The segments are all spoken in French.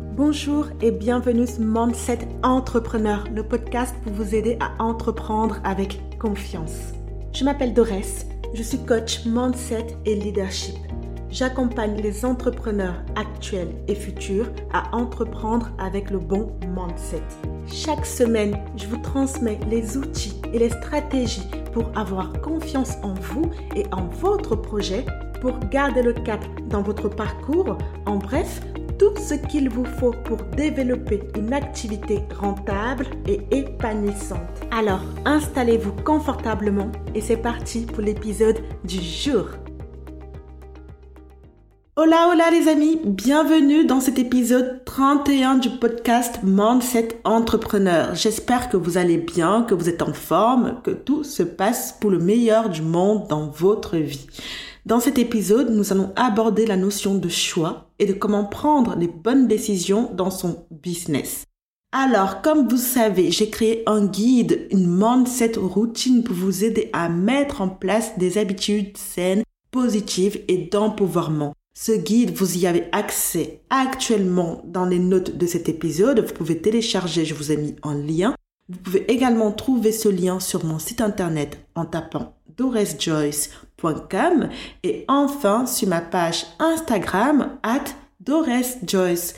Bonjour et bienvenue sur Mindset Entrepreneur, le podcast pour vous aider à entreprendre avec confiance. Je m'appelle Dorès, je suis coach Mindset et Leadership. J'accompagne les entrepreneurs actuels et futurs à entreprendre avec le bon mindset. Chaque semaine, je vous transmets les outils et les stratégies pour avoir confiance en vous et en votre projet, pour garder le cap dans votre parcours, en bref, tout ce qu'il vous faut pour développer une activité rentable et épanouissante. Alors, installez-vous confortablement et c'est parti pour l'épisode du jour. Hola, hola les amis, bienvenue dans cet épisode 31 du podcast Mindset Entrepreneur. J'espère que vous allez bien, que vous êtes en forme, que tout se passe pour le meilleur du monde dans votre vie. Dans cet épisode, nous allons aborder la notion de choix et de comment prendre les bonnes décisions dans son business. Alors, comme vous savez, j'ai créé un guide, une mindset routine pour vous aider à mettre en place des habitudes saines, positives et d'empouvoirment. Ce guide, vous y avez accès actuellement dans les notes de cet épisode. Vous pouvez télécharger, je vous ai mis en lien. Vous pouvez également trouver ce lien sur mon site internet en tapant et enfin sur ma page Instagram at doresjoyce.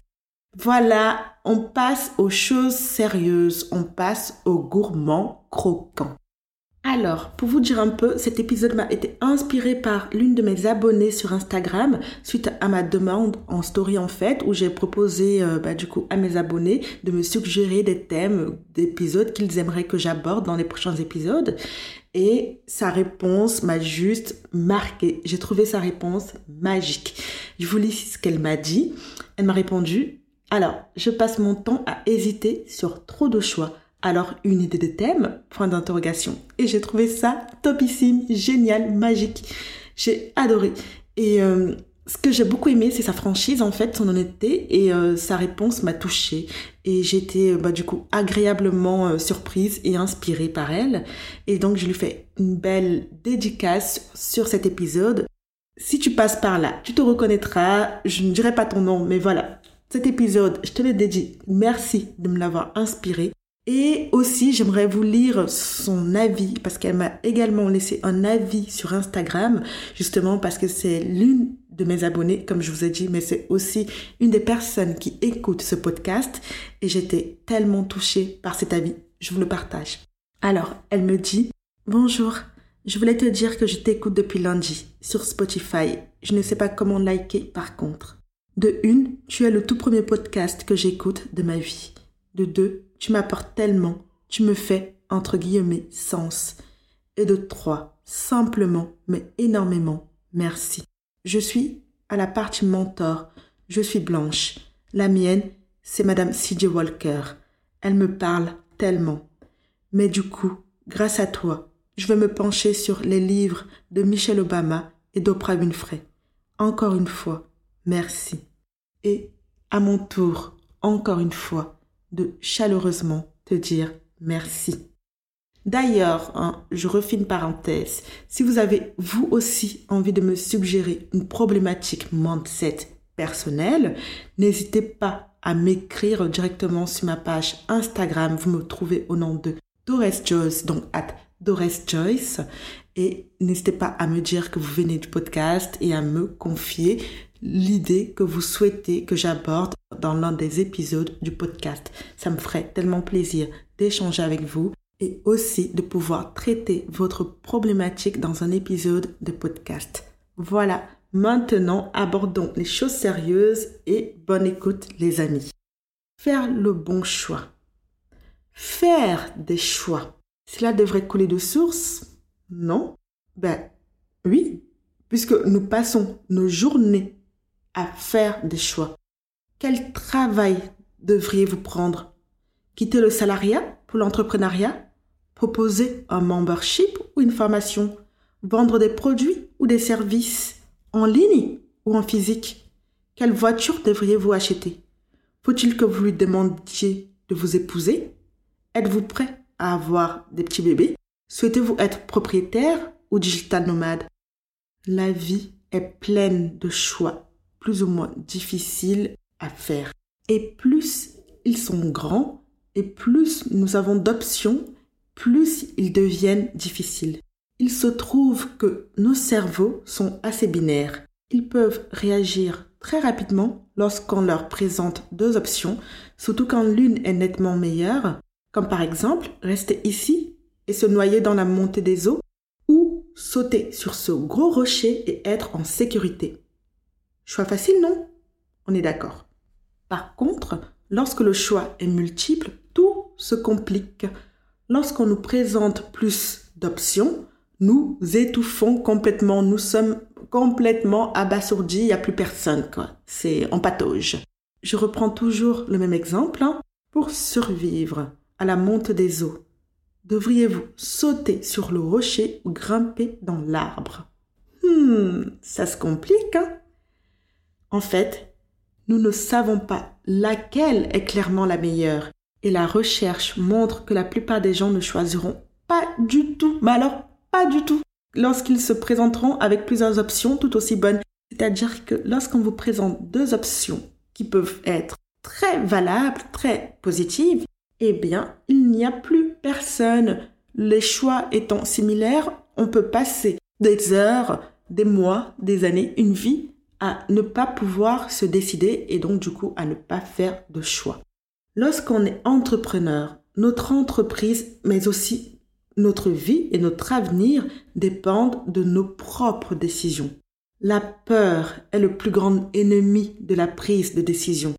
Voilà, on passe aux choses sérieuses, on passe aux gourmands croquants. Alors, pour vous dire un peu, cet épisode m'a été inspiré par l'une de mes abonnées sur Instagram suite à ma demande en story en fait, où j'ai proposé euh, bah, à mes abonnés de me suggérer des thèmes d'épisodes qu'ils aimeraient que j'aborde dans les prochains épisodes. Et sa réponse m'a juste marqué. J'ai trouvé sa réponse magique. Je vous lis ce qu'elle m'a dit. Elle m'a répondu, alors, je passe mon temps à hésiter sur trop de choix alors, une idée de thème Point d'interrogation. Et j'ai trouvé ça topissime, génial, magique. J'ai adoré. Et euh, ce que j'ai beaucoup aimé, c'est sa franchise, en fait, son honnêteté. Et euh, sa réponse m'a touchée. Et j'étais, euh, bah, du coup, agréablement surprise et inspirée par elle. Et donc, je lui fais une belle dédicace sur cet épisode. Si tu passes par là, tu te reconnaîtras. Je ne dirai pas ton nom, mais voilà. Cet épisode, je te le dédie. Merci de me l'avoir inspiré. Et aussi, j'aimerais vous lire son avis parce qu'elle m'a également laissé un avis sur Instagram, justement parce que c'est l'une de mes abonnés, comme je vous ai dit, mais c'est aussi une des personnes qui écoute ce podcast et j'étais tellement touchée par cet avis. Je vous le partage. Alors, elle me dit, bonjour, je voulais te dire que je t'écoute depuis lundi sur Spotify. Je ne sais pas comment liker par contre. De une, tu es le tout premier podcast que j'écoute de ma vie. De deux, tu m'apportes tellement, tu me fais, entre guillemets, sens. Et de trois, simplement, mais énormément, merci. Je suis à la partie mentor, je suis blanche. La mienne, c'est Madame C.J. Walker. Elle me parle tellement. Mais du coup, grâce à toi, je veux me pencher sur les livres de Michelle Obama et d'Oprah Winfrey. Encore une fois, merci. Et, à mon tour, encore une fois, de chaleureusement te dire merci. D'ailleurs, hein, je refais une parenthèse. Si vous avez vous aussi envie de me suggérer une problématique mindset personnelle, n'hésitez pas à m'écrire directement sur ma page Instagram. Vous me trouvez au nom de Doris Joyce, donc at Doris Joyce. Et n'hésitez pas à me dire que vous venez du podcast et à me confier l'idée que vous souhaitez que j'aborde dans l'un des épisodes du podcast. Ça me ferait tellement plaisir d'échanger avec vous et aussi de pouvoir traiter votre problématique dans un épisode de podcast. Voilà, maintenant abordons les choses sérieuses et bonne écoute les amis. Faire le bon choix. Faire des choix. Cela devrait couler de source Non? Ben oui, puisque nous passons nos journées à faire des choix. Quel travail devriez-vous prendre? Quitter le salariat pour l'entrepreneuriat? Proposer un membership ou une formation Vendre des produits ou des services en ligne ou en physique. Quelle voiture devriez-vous acheter? Faut-il que vous lui demandiez de vous épouser? Êtes-vous prêt à avoir des petits bébés? Souhaitez-vous être propriétaire ou digital nomade? La vie est pleine de choix plus ou moins difficile à faire. Et plus ils sont grands et plus nous avons d'options, plus ils deviennent difficiles. Il se trouve que nos cerveaux sont assez binaires. Ils peuvent réagir très rapidement lorsqu'on leur présente deux options, surtout quand l'une est nettement meilleure, comme par exemple rester ici et se noyer dans la montée des eaux, ou sauter sur ce gros rocher et être en sécurité. Choix facile, non? On est d'accord. Par contre, lorsque le choix est multiple, tout se complique. Lorsqu'on nous présente plus d'options, nous étouffons complètement, nous sommes complètement abasourdis, il n'y a plus personne. C'est en. Je reprends toujours le même exemple. Hein. Pour survivre à la montée des eaux, devriez-vous sauter sur le rocher ou grimper dans l'arbre? Hmm, ça se complique, hein En fait, nous ne savons pas laquelle est clairement la meilleure. Et la recherche montre que la plupart des gens ne choisiront pas du tout, mais alors pas du tout, lorsqu'ils se présenteront avec plusieurs options tout aussi bonnes. C'est-à-dire que lorsqu'on vous présente deux options qui peuvent être très valables, très positives, eh bien, il n'y a plus personne. Les choix étant similaires, on peut passer des heures, des mois, des années, une vie à ne pas pouvoir se décider et donc du coup à ne pas faire de choix. Lorsqu'on est entrepreneur, notre entreprise, mais aussi notre vie et notre avenir dépendent de nos propres décisions. La peur est le plus grand ennemi de la prise de décision.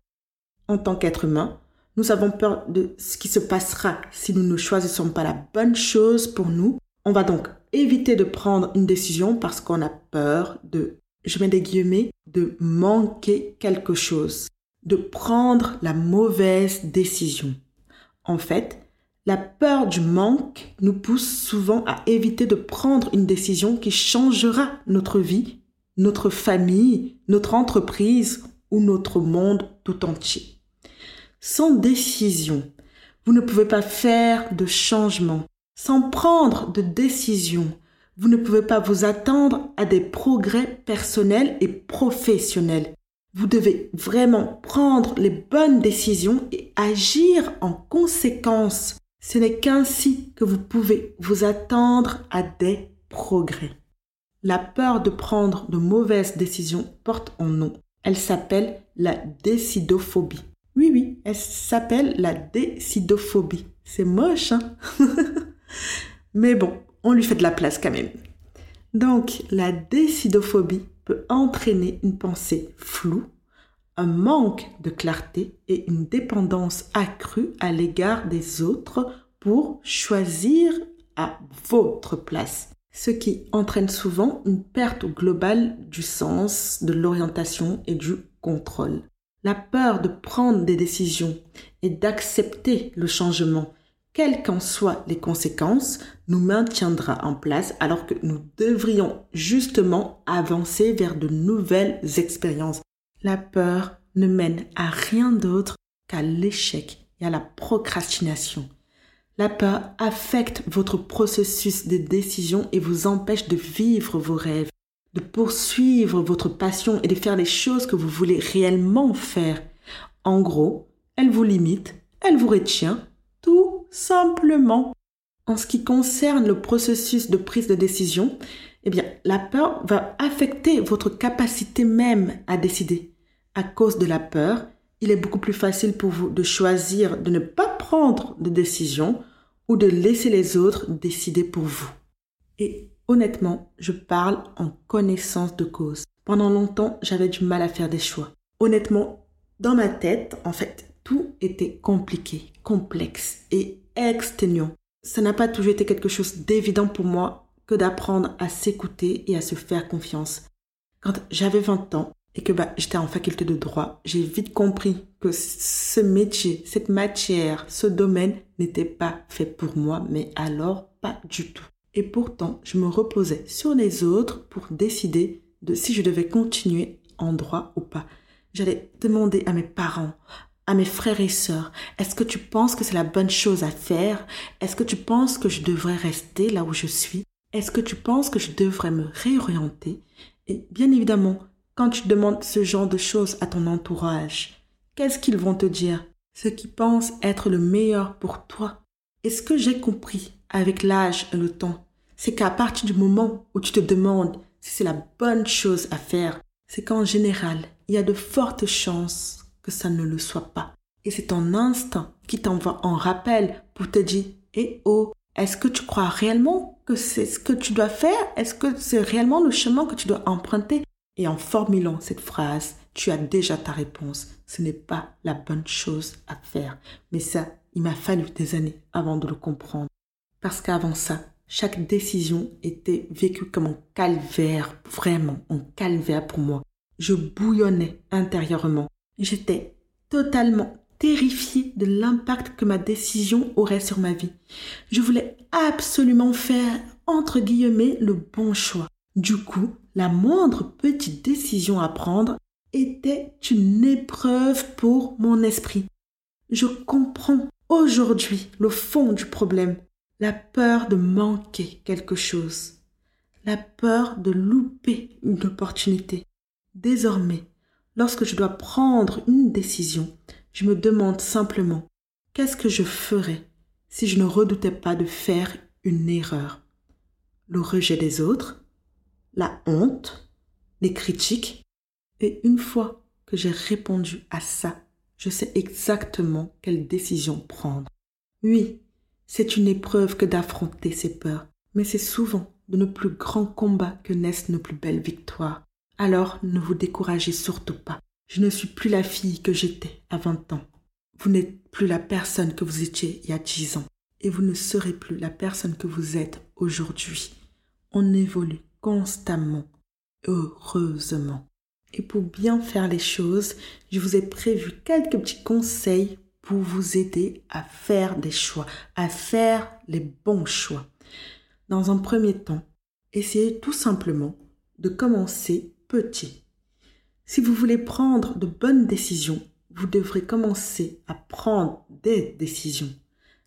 En tant qu'être humain, nous avons peur de ce qui se passera si nous ne choisissons pas la bonne chose pour nous. On va donc éviter de prendre une décision parce qu'on a peur de, je mets de manquer quelque chose, de prendre la mauvaise décision. En fait, la peur du manque nous pousse souvent à éviter de prendre une décision qui changera notre vie, notre famille, notre entreprise ou notre monde tout entier. Sans décision, vous ne pouvez pas faire de changement. Sans prendre de décision, vous ne pouvez pas vous attendre à des progrès personnels et professionnels. Vous devez vraiment prendre les bonnes décisions et agir en conséquence. Ce n'est qu'ainsi que vous pouvez vous attendre à des progrès. La peur de prendre de mauvaises décisions porte un nom. Elle s'appelle la décidophobie. Oui, oui, elle s'appelle la décidophobie. C'est moche, hein? Mais bon, on lui fait de la place quand même. Donc, la décidophobie peut entraîner une pensée floue, un manque de clarté et une dépendance accrue à l'égard des autres pour choisir à votre place, ce qui entraîne souvent une perte globale du sens, de l'orientation et du contrôle. La peur de prendre des décisions et d'accepter le changement, quelles qu'en soient les conséquences, nous maintiendra en place alors que nous devrions justement avancer vers de nouvelles expériences la peur ne mène à rien d'autre qu'à l'échec et à la procrastination. La peur affecte votre processus de décision et vous empêche de vivre vos rêves, de poursuivre votre passion et de faire les choses que vous voulez réellement faire. En gros, elle vous limite, elle vous retient, tout simplement. En ce qui concerne le processus de prise de décision, eh bien, la peur va affecter votre capacité même à décider à cause de la peur, il est beaucoup plus facile pour vous de choisir de ne pas prendre de décision ou de laisser les autres décider pour vous. Et honnêtement, je parle en connaissance de cause. Pendant longtemps, j'avais du mal à faire des choix. Honnêtement, dans ma tête, en fait, tout était compliqué, complexe et exténuant. Ça n'a pas toujours été quelque chose d'évident pour moi que d'apprendre à s'écouter et à se faire confiance. Quand j'avais 20 ans, et que bah, j'étais en faculté de droit, j'ai vite compris que ce métier, cette matière, ce domaine n'était pas fait pour moi, mais alors pas du tout. Et pourtant, je me reposais sur les autres pour décider de si je devais continuer en droit ou pas. J'allais demander à mes parents, à mes frères et sœurs, est-ce que tu penses que c'est la bonne chose à faire? Est-ce que tu penses que je devrais rester là où je suis? Est-ce que tu penses que je devrais me réorienter? Et bien évidemment, quand tu demandes ce genre de choses à ton entourage, Qu'est-ce qu'ils vont te dire? Ce qui pensent être le meilleur pour toi. Et ce que j'ai compris avec l'âge et le temps, c'est qu'à partir du moment où tu te demandes si c'est la bonne chose à faire, c'est qu'en général, il y a de fortes chances que ça ne le soit pas. Et c'est ton instinct qui t'envoie en rappel pour te dire, eh oh, est-ce que tu crois réellement que c'est ce que tu dois faire? Est-ce que c'est réellement le chemin que tu dois emprunter Et en formulant cette phrase, tu as déjà ta réponse. Ce n'est pas la bonne chose à faire. Mais ça, il m'a fallu des années avant de le comprendre. Parce qu'avant ça, chaque décision était vécue comme un calvaire, vraiment un calvaire pour moi. Je bouillonnais intérieurement. J'étais totalement terrifiée de l'impact que ma décision aurait sur ma vie. Je voulais absolument faire, entre guillemets, le bon choix. Du coup, la moindre petite décision à prendre était une épreuve pour mon esprit. Je comprends aujourd'hui le fond du problème, la peur de manquer quelque chose, la peur de louper une opportunité. Désormais, lorsque je dois prendre une décision, je me demande simplement qu'est-ce que je ferais si je ne redoutais pas de faire une erreur? Le rejet des autres, la honte, les critiques, et une fois que j'ai répondu à ça, je sais exactement quelle décision prendre. Oui, c'est une épreuve que d'affronter ses peurs, mais c'est souvent de nos plus grands combats que naissent nos plus belles victoires. Alors ne vous découragez surtout pas. Je ne suis plus la fille que j'étais à 20 ans. Vous n'êtes plus la personne que vous étiez il y a 10 ans. Et vous ne serez plus la personne que vous êtes aujourd'hui. On évolue constamment, heureusement. Et pour bien faire les choses, je vous ai prévu quelques petits conseils pour vous aider à faire des choix, à faire les bons choix. Dans un premier temps, essayez tout simplement de commencer petit. Si vous voulez prendre de bonnes décisions, vous devrez commencer à prendre des décisions.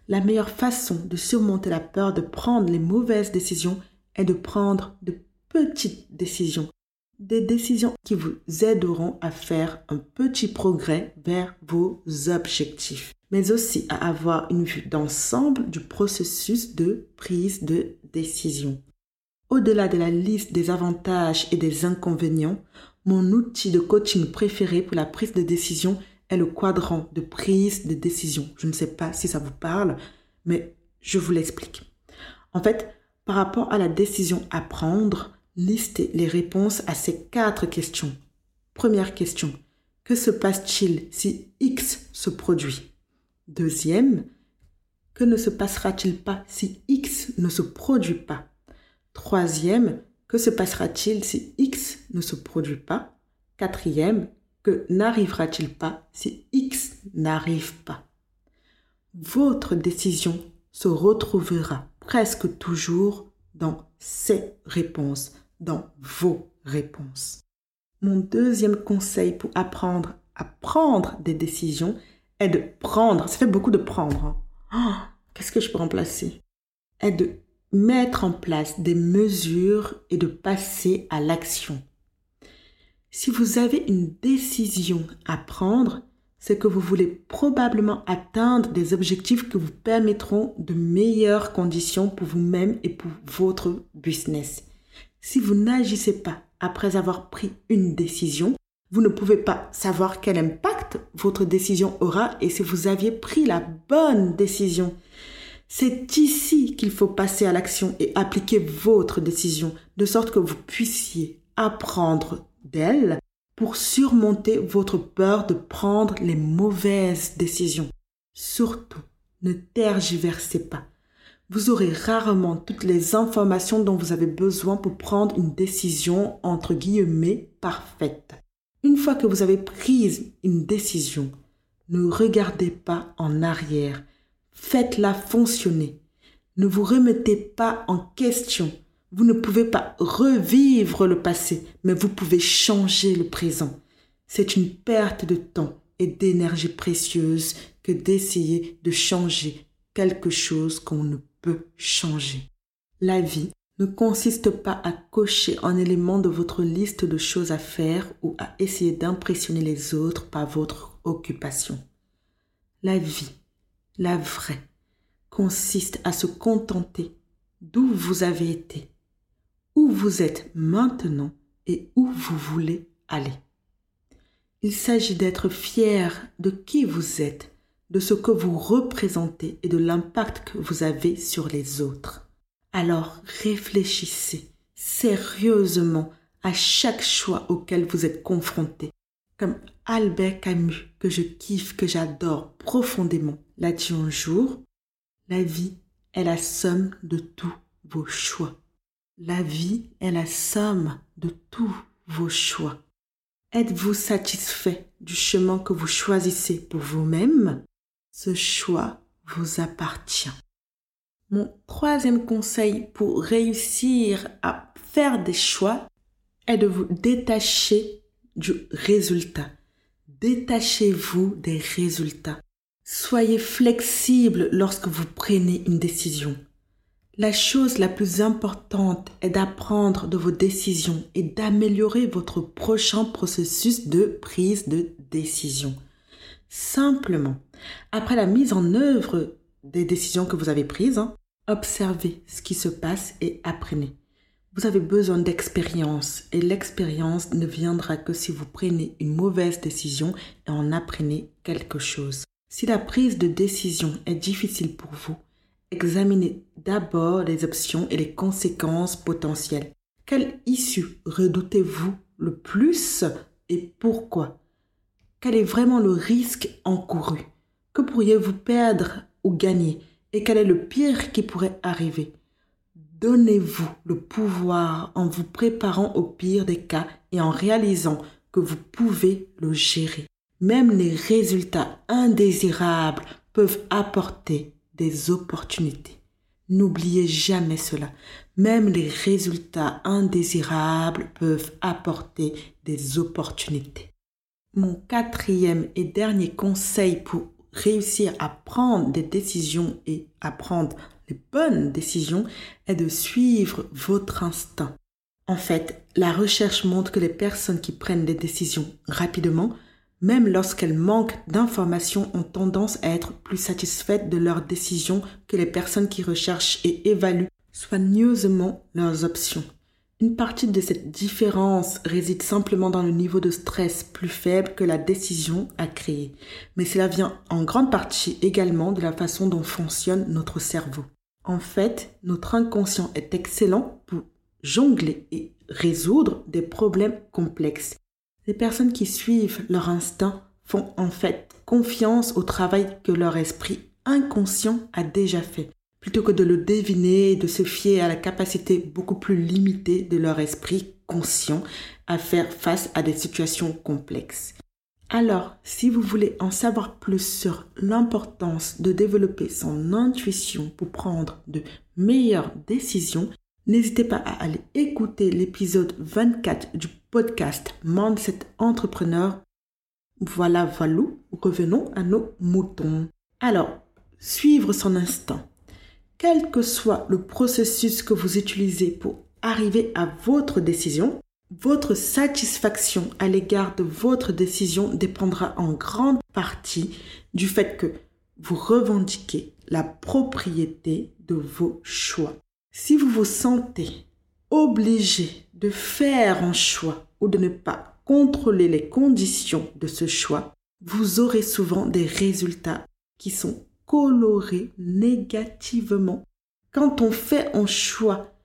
La meilleure façon de surmonter la peur de prendre les mauvaises décisions est de prendre de petites décisions des décisions qui vous aideront à faire un petit progrès vers vos objectifs, mais aussi à avoir une vue d'ensemble du processus de prise de décision. Au-delà de la liste des avantages et des inconvénients, mon outil de coaching préféré pour la prise de décision est le quadrant de prise de décision. Je ne sais pas si ça vous parle, mais je vous l'explique. En fait, par rapport à la décision à prendre, Listez les réponses à ces quatre questions. Première question. Que se passe-t-il si X se produit? Deuxième. Que ne se passera-t-il pas si X ne se produit pas? Troisième. Que se passera-t-il si X ne se produit pas? Quatrième. Que n'arrivera-t-il pas si X n'arrive pas? Votre décision se retrouvera presque toujours dans ces réponses dans vos réponses. Mon deuxième conseil pour apprendre à prendre des décisions est de prendre, ça fait beaucoup de prendre. Hein. Oh, qu'est-ce que je peux remplacer? Est de mettre en place des mesures et de passer à l'action. Si vous avez une décision à prendre, c'est que vous voulez probablement atteindre des objectifs qui vous permettront de meilleures conditions pour vous-même et pour votre business. Si vous n'agissez pas après avoir pris une décision, vous ne pouvez pas savoir quel impact votre décision aura et si vous aviez pris la bonne décision. C'est ici qu'il faut passer à l'action et appliquer votre décision, de sorte que vous puissiez apprendre d'elle pour surmonter votre peur de prendre les mauvaises décisions. Surtout, ne tergiversez pas vous aurez rarement toutes les informations dont vous avez besoin pour prendre une décision entre guillemets parfaite. Une fois que vous avez pris une décision, ne regardez pas en arrière. Faites-la fonctionner. Ne vous remettez pas en question. Vous ne pouvez pas revivre le passé, mais vous pouvez changer le présent. C'est une perte de temps et d'énergie précieuse que d'essayer de changer quelque chose qu'on ne changer. La vie ne consiste pas à cocher un élément de votre liste de choses à faire ou à essayer d'impressionner les autres par votre occupation. La vie, la vraie, consiste à se contenter d'où vous avez été, où vous êtes maintenant et où vous voulez aller. Il s'agit d'être fier de qui vous êtes, de ce que vous représentez et de l'impact que vous avez sur les autres. Alors réfléchissez sérieusement à chaque choix auquel vous êtes confronté. Comme Albert Camus, que je kiffe, que j'adore profondément, un jour, la vie est la somme de tous vos choix. La vie est la somme de tous vos choix. Êtes-vous satisfait du chemin que vous choisissez pour vous-même? Ce choix vous appartient. Mon troisième conseil pour réussir à faire des choix est de vous détacher du résultat. Détachez-vous des résultats. Soyez flexible lorsque vous prenez une décision. La chose la plus importante est d'apprendre de vos décisions et d'améliorer votre prochain processus de prise de décision. Simplement, après la mise en œuvre des décisions que vous avez prises, hein, observez ce qui se passe et apprenez. Vous avez besoin d'expérience et l'expérience ne viendra que si vous prenez une mauvaise décision et en apprenez quelque chose. Si la prise de décision est difficile pour vous, examinez d'abord les options et les conséquences potentielles. Quelle issue redoutez-vous le plus et pourquoi? Quel est vraiment le risque encouru? Que pourriez-vous perdre ou gagner? Et quel est le pire qui pourrait arriver? Donnez-vous le pouvoir en vous préparant au pire des cas et en réalisant que vous pouvez le gérer. Même les résultats indésirables peuvent apporter des opportunités. N'oubliez jamais cela. Même les résultats indésirables peuvent apporter des opportunités. Mon quatrième et dernier conseil pour réussir à prendre des décisions et à prendre les bonnes décisions est de suivre votre instinct. En fait, la recherche montre que les personnes qui prennent des décisions rapidement même lorsqu'elles manquent d'informations, ont tendance à être plus satisfaites de leurs décisions que les personnes qui recherchent et évaluent soigneusement leurs options. Une partie de cette différence réside simplement dans le niveau de stress plus faible que la décision a créé, mais cela vient en grande partie également de la façon dont fonctionne notre cerveau. En fait, notre inconscient est excellent pour jongler et résoudre des problèmes complexes. Les personnes qui suivent leur instinct font en fait confiance au travail que leur esprit inconscient a déjà fait, plutôt que de le deviner et de se fier à la capacité beaucoup plus limitée de leur esprit conscient à faire face à des situations complexes. Alors, si vous voulez en savoir plus sur l'importance de développer son intuition pour prendre de meilleures décisions, N'hésitez pas à aller écouter l'épisode 24 du podcast Mindset Entrepreneur. Voilà, voilà, revenons à nos moutons. Alors, suivre son instinct. Quel que soit le processus que vous utilisez pour arriver à votre décision, votre satisfaction à l'égard de votre décision dépendra en grande partie du fait que vous revendiquez la propriété de vos choix. Si vous vous sentez obligé de faire un choix ou de ne pas contrôler les conditions de ce choix, vous aurez souvent des résultats qui sont colorés négativement. Quand on fait un choix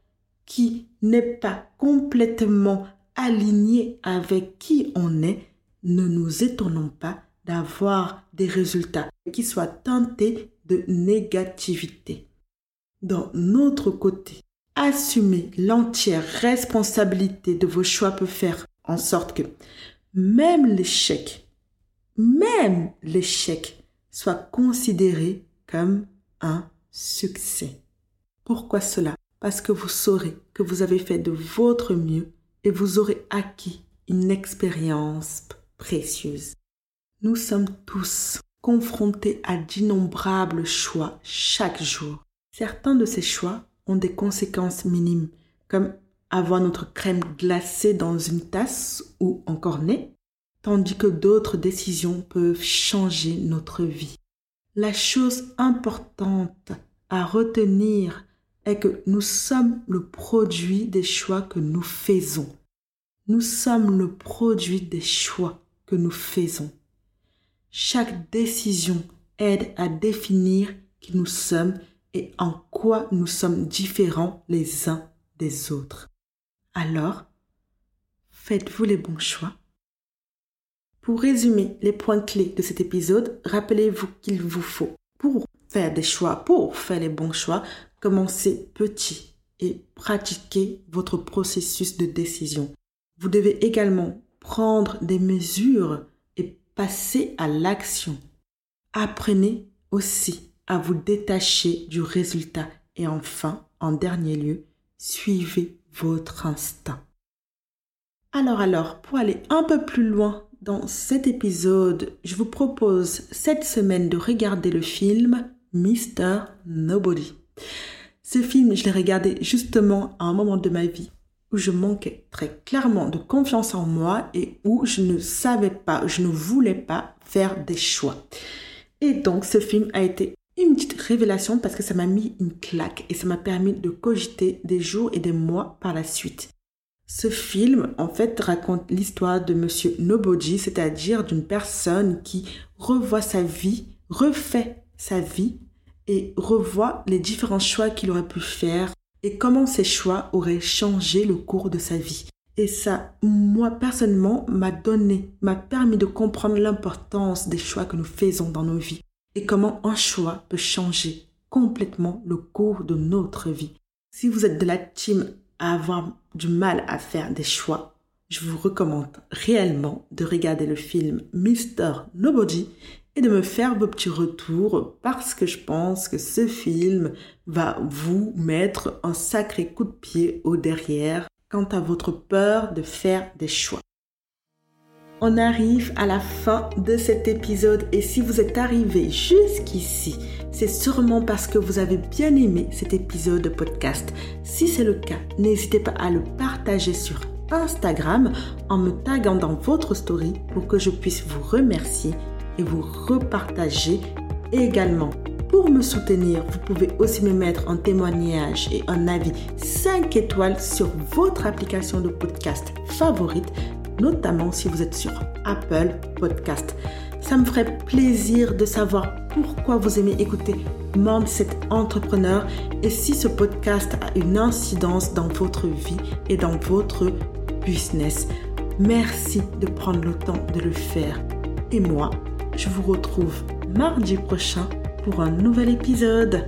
qui n'est pas complètement aligné avec qui on est, ne nous étonnons pas d'avoir des résultats qui soient teintés de négativité dans notre côté. Assumer l'entière responsabilité de vos choix peut faire en sorte que même l'échec, même l'échec soit considéré comme un succès. Pourquoi cela? Parce que vous saurez que vous avez fait de votre mieux et vous aurez acquis une expérience précieuse. Nous sommes tous confrontés à d'innombrables choix chaque jour. Certains de ces choix ont des conséquences minimes, comme avoir notre crème glacée dans une tasse ou en cornet, tandis que d'autres décisions peuvent changer notre vie. La chose importante à retenir est que nous sommes le produit des choix que nous faisons. Nous sommes le produit des choix que nous faisons. Chaque décision aide à définir qui nous sommes et en quoi nous sommes différents les uns des autres. Alors, faites-vous les bons choix Pour résumer les points clés de cet épisode, rappelez-vous qu'il vous faut, pour faire des choix, pour faire les bons choix, commencer petit et pratiquer votre processus de décision. Vous devez également prendre des mesures et passer à l'action. Apprenez aussi à vous détacher du résultat et enfin, en dernier lieu, suivez votre instinct. Alors alors, pour aller un peu plus loin dans cet épisode, je vous propose cette semaine de regarder le film Mr. Nobody. Ce film, je l'ai regardé justement à un moment de ma vie où je manquais très clairement de confiance en moi et où je ne savais pas, je ne voulais pas faire des choix. Et donc ce film a été une petite révélation parce que ça m'a mis une claque et ça m'a permis de cogiter des jours et des mois par la suite. Ce film, en fait, raconte l'histoire de Monsieur Nobody, c'est-à-dire d'une personne qui revoit sa vie, refait sa vie et revoit les différents choix qu'il aurait pu faire et comment ces choix auraient changé le cours de sa vie. Et ça, moi personnellement, m'a donné, m'a permis de comprendre l'importance des choix que nous faisons dans nos vies et comment un choix peut changer complètement le cours de notre vie. Si vous êtes de la team à avoir du mal à faire des choix, je vous recommande réellement de regarder le film Mr. Nobody et de me faire vos petits retours parce que je pense que ce film va vous mettre un sacré coup de pied au derrière quant à votre peur de faire des choix. On arrive à la fin de cet épisode et si vous êtes arrivé jusqu'ici, c'est sûrement parce que vous avez bien aimé cet épisode de podcast. Si c'est le cas, n'hésitez pas à le partager sur Instagram en me taguant dans votre story pour que je puisse vous remercier et vous repartager également. Pour me soutenir, vous pouvez aussi me mettre un témoignage et un avis 5 étoiles sur votre application de podcast favorite, notamment si vous êtes sur Apple Podcast. Ça me ferait plaisir de savoir pourquoi vous aimez écouter Mindset Entrepreneur et si ce podcast a une incidence dans votre vie et dans votre business. Merci de prendre le temps de le faire. Et moi, je vous retrouve mardi prochain pour un nouvel épisode.